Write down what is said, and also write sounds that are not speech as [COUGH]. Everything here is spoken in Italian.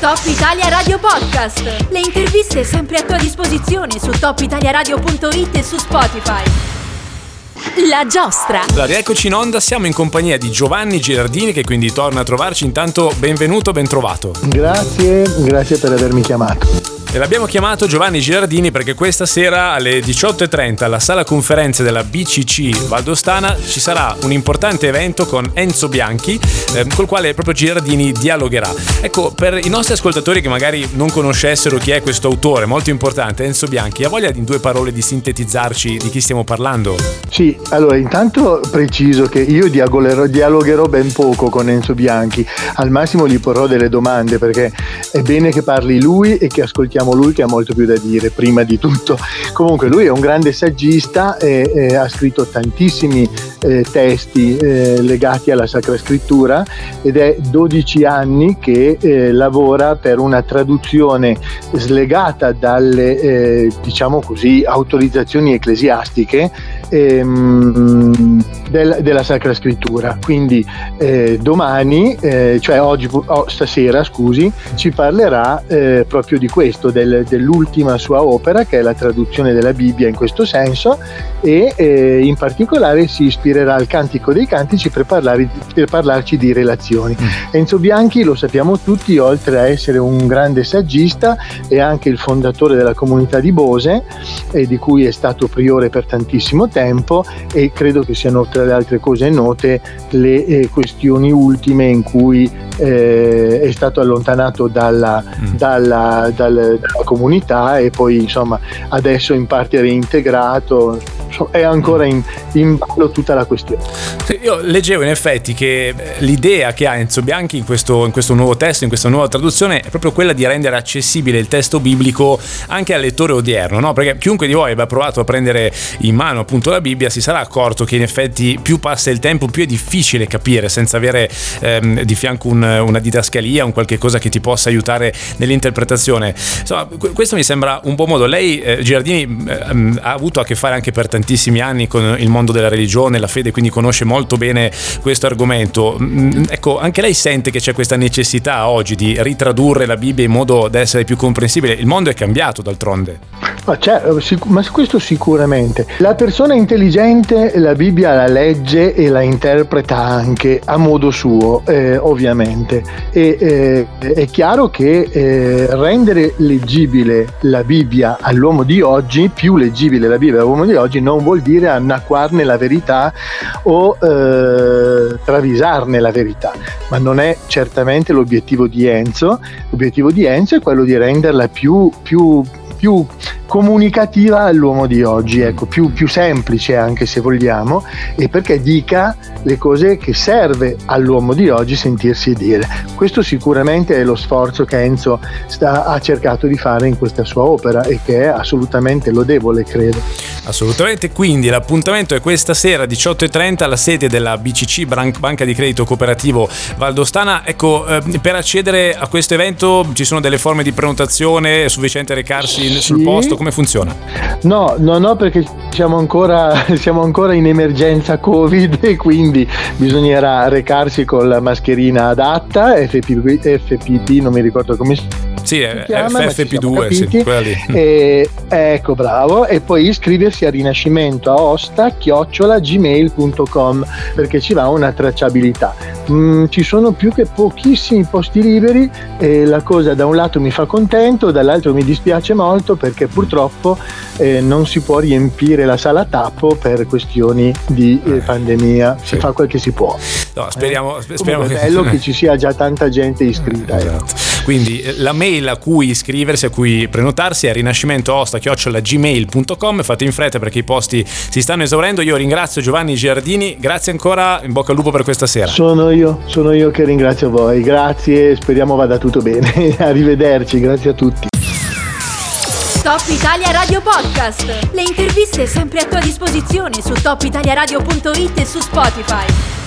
Top Italia Radio Podcast. Le interviste sempre a tua disposizione su topitaliaradio.it e su Spotify. La giostra. Allora, rieccoci in onda, siamo in compagnia di Giovanni Girardini che quindi torna a trovarci. Intanto benvenuto, ben trovato. Grazie, grazie per avermi chiamato. E l'abbiamo chiamato Giovanni Girardini perché questa sera alle 18.30 alla sala conferenze della BCC Valdostana ci sarà un importante evento con Enzo Bianchi eh, col quale proprio Girardini dialogherà. Ecco, per i nostri ascoltatori che magari non conoscessero chi è questo autore molto importante, Enzo Bianchi, ha voglia in due parole di sintetizzarci di chi stiamo parlando? Sì, allora intanto preciso che io dialogherò, dialogherò ben poco con Enzo Bianchi, al massimo gli porrò delle domande perché è bene che parli lui e che ascoltiamo ascoltiamo lui che ha molto più da dire prima di tutto. Comunque lui è un grande saggista e, e ha scritto tantissimi eh, testi eh, legati alla Sacra Scrittura ed è 12 anni che eh, lavora per una traduzione slegata dalle eh, diciamo così autorizzazioni ecclesiastiche ehm, del, della Sacra Scrittura. Quindi eh, domani, eh, cioè oggi, oh, stasera, scusi, ci parlerà proprio di questo, del, dell'ultima sua opera, che è la traduzione della Bibbia in questo senso, e in particolare si ispirerà al Cantico dei Cantici per, parlare, per parlarci di relazioni. Mm. Enzo Bianchi, lo sappiamo tutti, oltre a essere un grande saggista, è anche il fondatore della comunità di Bose, di cui è stato priore per tantissimo tempo e credo che siano tra le altre cose note le eh, questioni ultime in cui eh, è stato allontanato dalla, mm. dalla, dal, dalla, comunità e poi insomma adesso in parte reintegrato è ancora in, in ballo tutta la questione. Io leggevo in effetti che eh, l'idea che ha Enzo Bianchi in questo, in questo nuovo testo, in questa nuova traduzione, è proprio quella di rendere accessibile il testo biblico anche al lettore odierno, no? perché chiunque di voi abbia provato a prendere in mano appunto la Bibbia si sarà accorto che in effetti più passa il tempo più è difficile capire senza avere ehm, di fianco un, una didascalia, un qualche cosa che ti possa aiutare nell'interpretazione. Insomma, questo mi sembra un buon modo. Lei, eh, Girardini, eh, ha avuto a che fare anche per tantissimi anni con il mondo della religione, la fede, quindi conosce molto bene questo argomento. Mm, ecco, anche lei sente che c'è questa necessità oggi di ritradurre la Bibbia in modo da essere più comprensibile. Il mondo è cambiato d'altronde. Ma, ma questo sicuramente. La persona intelligente la Bibbia la legge e la interpreta anche a modo suo, eh, ovviamente. E, eh, è chiaro che eh, rendere leggibile la Bibbia all'uomo di oggi, più leggibile la Bibbia all'uomo di oggi, non vuol dire annacquarne la verità o eh, travisarne la verità, ma non è certamente l'obiettivo di Enzo. L'obiettivo di Enzo è quello di renderla più, più più comunicativa all'uomo di oggi, ecco, più, più, semplice anche se vogliamo, e perché dica le cose che serve all'uomo di oggi sentirsi dire. Questo sicuramente è lo sforzo che Enzo sta, ha cercato di fare in questa sua opera e che è assolutamente lodevole, credo. Assolutamente, quindi l'appuntamento è questa sera 18.30 alla sede della BCC Banca di Credito Cooperativo Valdostana. Ecco, eh, per accedere a questo evento ci sono delle forme di prenotazione, è sufficiente recarsi sì. sul posto, come funziona? No, no, no, perché siamo ancora, [LAUGHS] siamo ancora in emergenza Covid e quindi bisognerà recarsi con la mascherina adatta, FPP, FPP non mi ricordo come si sì, FFP2, sì, quella lì. [LAUGHS] E, ecco, bravo. E poi iscriversi a Rinascimento a Osta, chiocciola, gmail.com perché ci va una tracciabilità. Mm, ci sono più che pochissimi posti liberi e la cosa da un lato mi fa contento, dall'altro mi dispiace molto perché purtroppo eh, non si può riempire la sala tappo per questioni di eh, pandemia, si fa quel che si può. No, speriamo, eh? speriamo che... È bello [LAUGHS] che ci sia già tanta gente iscritta. Ecco. Esatto. Quindi eh, la mail a cui iscriversi, a cui prenotarsi è rinascimentoosta.gmail.com fate in fretta perché i posti si stanno esaurendo. Io ringrazio Giovanni Giardini, grazie ancora, in bocca al lupo per questa sera. Sono io, sono io che ringrazio voi, grazie, speriamo vada tutto bene. [LAUGHS] Arrivederci, grazie a tutti. Top Italia Radio Podcast. Le interviste sempre a tua disposizione su topitaliaradio.it e su Spotify.